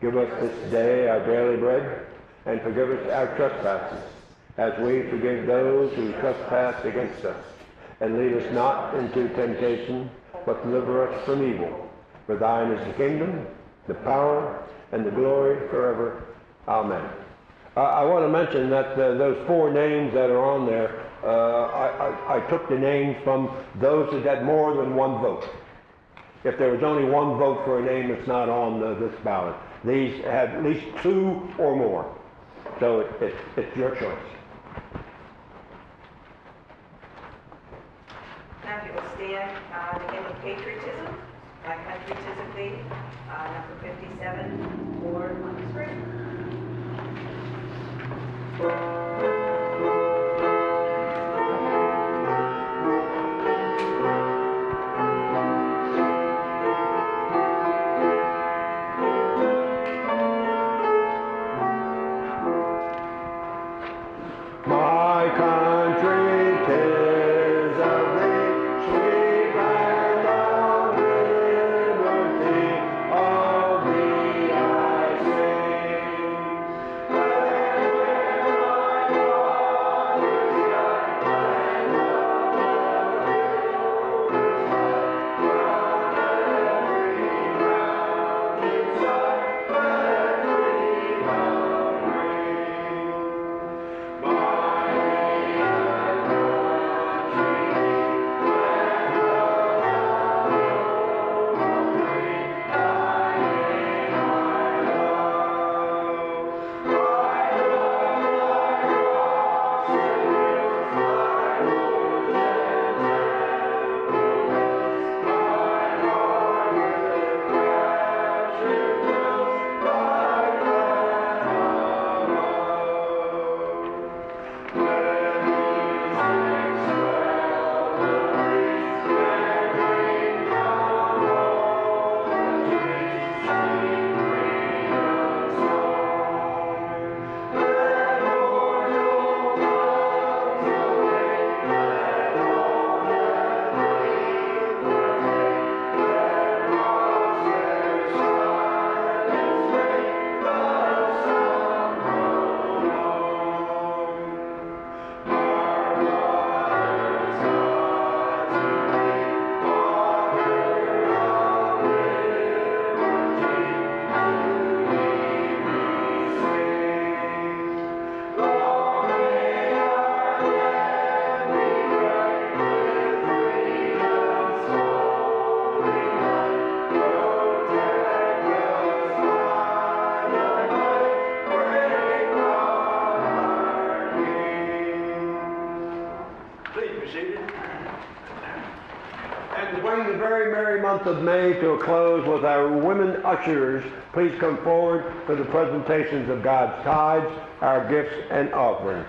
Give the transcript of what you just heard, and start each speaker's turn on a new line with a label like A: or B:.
A: Give us this day our daily bread, and forgive us our trespasses, as we forgive those who trespass against us. And lead us not into temptation, but deliver us from evil. For thine is the kingdom, the power, and the glory forever. Amen. Uh, I want to mention that uh, those four names that are on there, uh, I, I, I took the names from those that had more than one vote. If there was only one vote for a name that's not on the, this ballot, these have at least two or more. So it, it, it's your choice.
B: Now you will stand, uh, the hymn of patriotism, by of thee, uh, number 57, or on the screen.
A: Seated. And to bring the very merry month of May to a close with our women ushers, please come forward for the presentations of God's tithes, our gifts, and offerings.